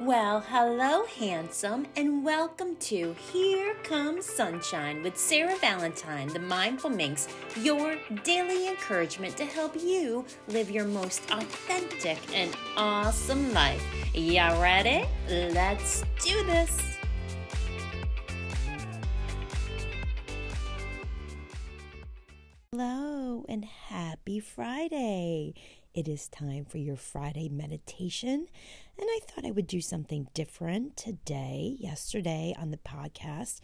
Well, hello, handsome, and welcome to Here Comes Sunshine with Sarah Valentine, the Mindful Minx, your daily encouragement to help you live your most authentic and awesome life. Y'all ready? Let's do this. Hello, and happy Friday. It is time for your Friday meditation, and I thought I would do something different today. Yesterday on the podcast,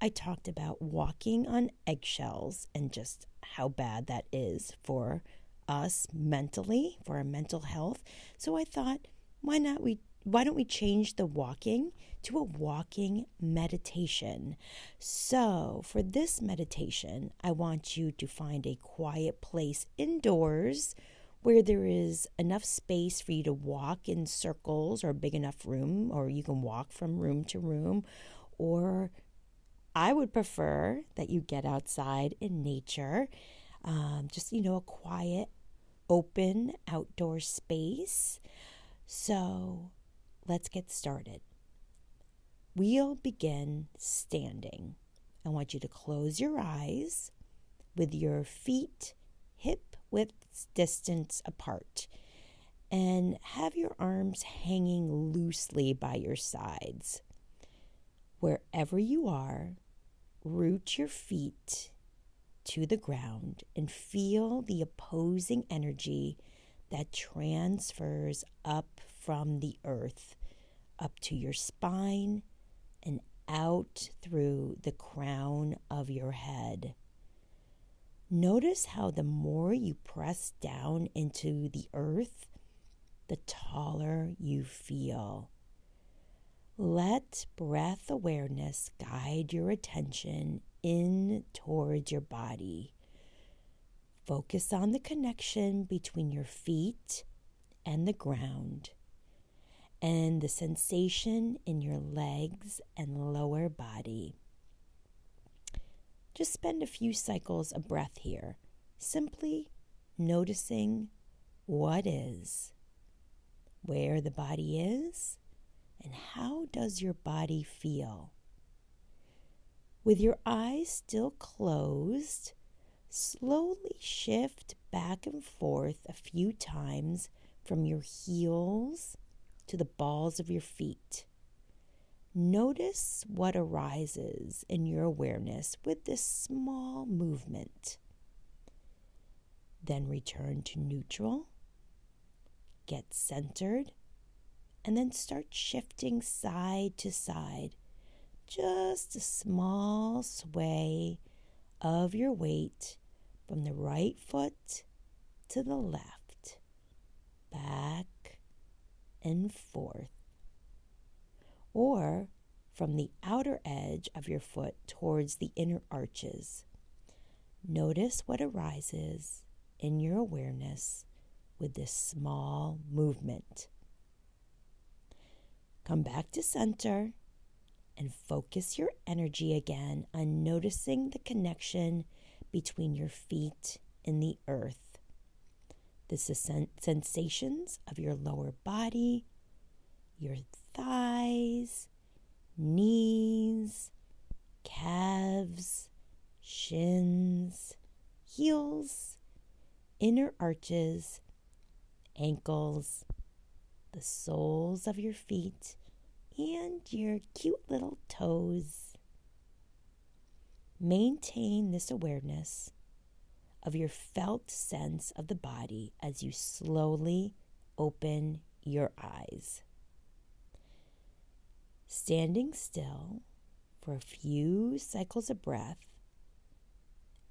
I talked about walking on eggshells and just how bad that is for us mentally, for our mental health. So I thought, why not we why don't we change the walking to a walking meditation? So, for this meditation, I want you to find a quiet place indoors where there is enough space for you to walk in circles or a big enough room, or you can walk from room to room. Or I would prefer that you get outside in nature, um, just, you know, a quiet, open outdoor space. So let's get started. We'll begin standing. I want you to close your eyes with your feet hip width distance apart and have your arms hanging loosely by your sides. Wherever you are, root your feet to the ground and feel the opposing energy that transfers up from the earth up to your spine and out through the crown of your head. Notice how the more you press down into the earth, the taller you feel. Let breath awareness guide your attention in towards your body. Focus on the connection between your feet and the ground and the sensation in your legs and lower body. Just spend a few cycles of breath here, simply noticing what is, where the body is, and how does your body feel. With your eyes still closed, slowly shift back and forth a few times from your heels to the balls of your feet. Notice what arises in your awareness with this small movement. Then return to neutral, get centered, and then start shifting side to side. Just a small sway of your weight from the right foot to the left, back and forth or from the outer edge of your foot towards the inner arches. Notice what arises in your awareness with this small movement. Come back to center and focus your energy again on noticing the connection between your feet and the earth. The sensations of your lower body, your thighs, knees, calves, shins, heels, inner arches, ankles, the soles of your feet, and your cute little toes. Maintain this awareness of your felt sense of the body as you slowly open your eyes standing still for a few cycles of breath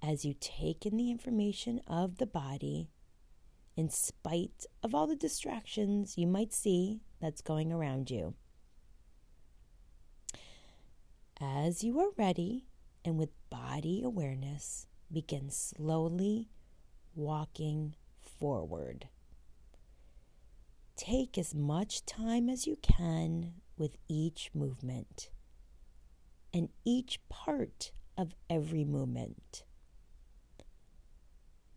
as you take in the information of the body in spite of all the distractions you might see that's going around you. As you are ready and with body awareness, begin slowly walking forward. Take as much time as you can with each movement and each part of every movement.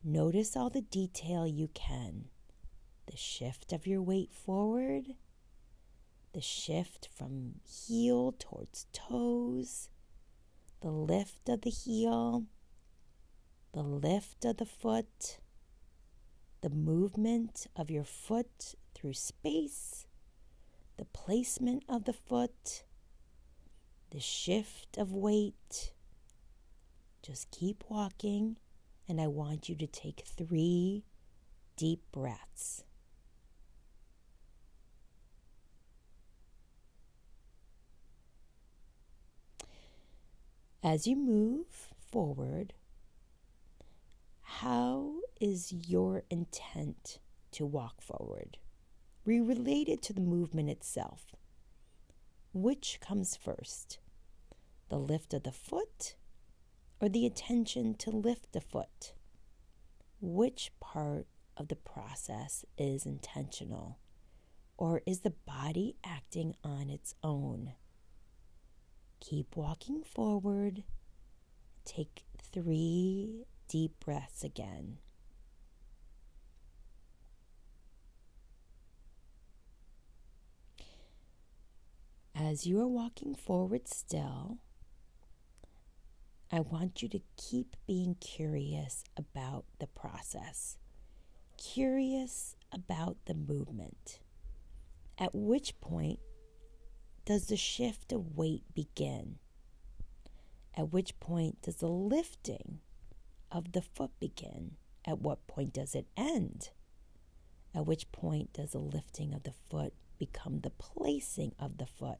Notice all the detail you can the shift of your weight forward, the shift from heel towards toes, the lift of the heel, the lift of the foot, the movement of your foot through space, the placement of the foot, the shift of weight. Just keep walking, and I want you to take three deep breaths. As you move forward, how is your intent to walk forward? We relate it to the movement itself. Which comes first? The lift of the foot or the attention to lift the foot? Which part of the process is intentional? Or is the body acting on its own? Keep walking forward. Take three deep breaths again. As you are walking forward still, I want you to keep being curious about the process, curious about the movement. At which point does the shift of weight begin? At which point does the lifting of the foot begin? At what point does it end? At which point does the lifting of the foot become the placing of the foot?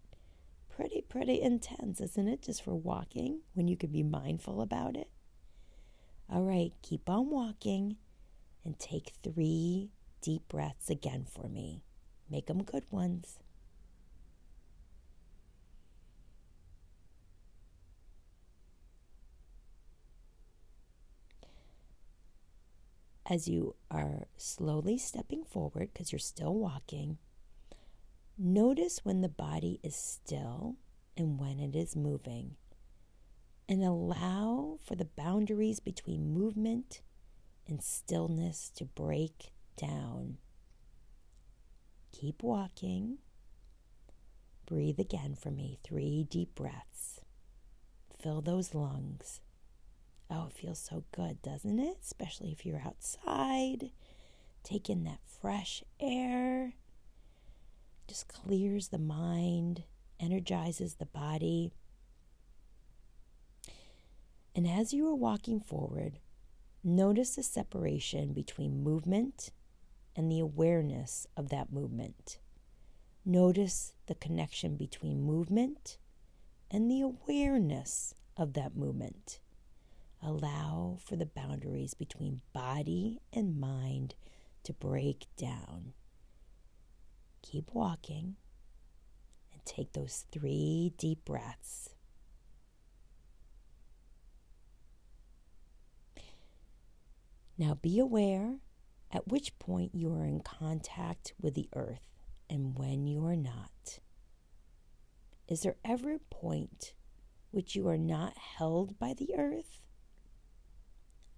Pretty, pretty intense, isn't it? Just for walking when you can be mindful about it. All right, keep on walking and take three deep breaths again for me. Make them good ones. as you are slowly stepping forward because you're still walking, notice when the body is still and when it is moving. And allow for the boundaries between movement and stillness to break down. Keep walking. Breathe again for me. Three deep breaths. Fill those lungs. Oh, it feels so good, doesn't it? Especially if you're outside, Take in that fresh air. Just clears the mind, energizes the body. And as you are walking forward, notice the separation between movement and the awareness of that movement. Notice the connection between movement and the awareness of that movement. Allow for the boundaries between body and mind to break down. Keep walking and take those three deep breaths. Now be aware at which point you are in contact with the earth and when you are not. Is there ever a point which you are not held by the earth?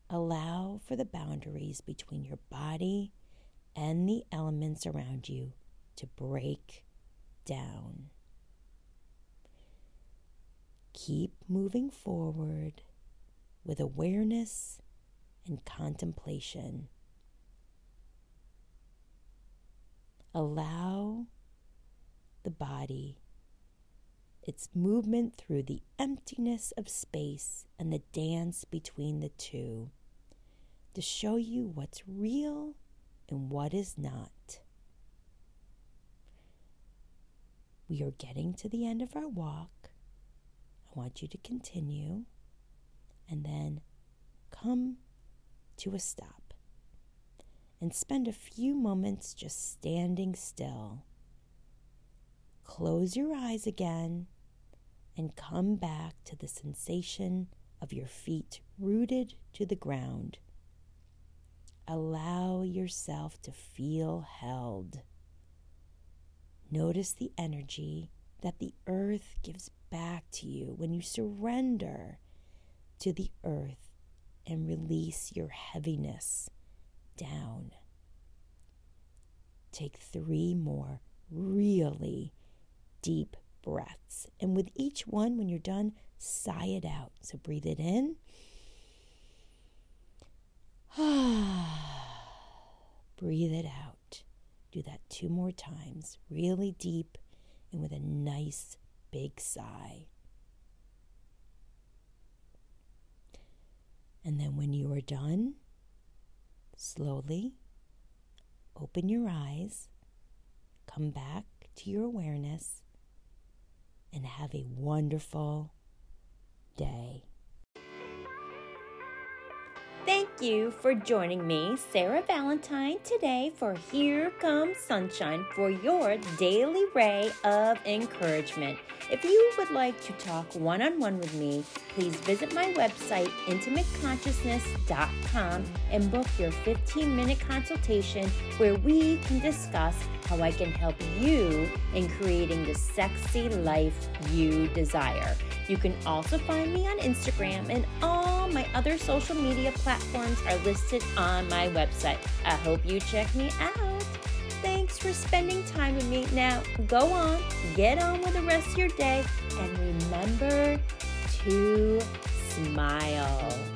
Allow for the boundaries between your body and the elements around you to break down. Keep moving forward with awareness and contemplation. Allow the body its movement through the emptiness of space and the dance between the two to show you what's real and what is not. We are getting to the end of our walk. I want you to continue and then come to a stop and spend a few moments just standing still. Close your eyes again and come back to the sensation of your feet rooted to the ground Allow yourself to feel held. Notice the energy that the earth gives back to you when you surrender to the earth and release your heaviness down. Take three more really deep breaths. And with each one, when you're done, sigh it out. So breathe it in. breathe it out. Do that two more times, really deep and with a nice big sigh. And then when you are done, slowly open your eyes, come back to your awareness, and have a wonderful day. Thank you for joining me, Sarah Valentine, today for Here Comes Sunshine for your daily ray of encouragement. If you would like to talk one on one with me, please visit my website, intimateconsciousness.com, and book your 15 minute consultation where we can discuss how I can help you in creating the sexy life you desire. You can also find me on Instagram, and all my other social media platforms are listed on my website. I hope you check me out. Thanks for spending time with me. Now, go on, get on with the rest of your day, and remember to smile.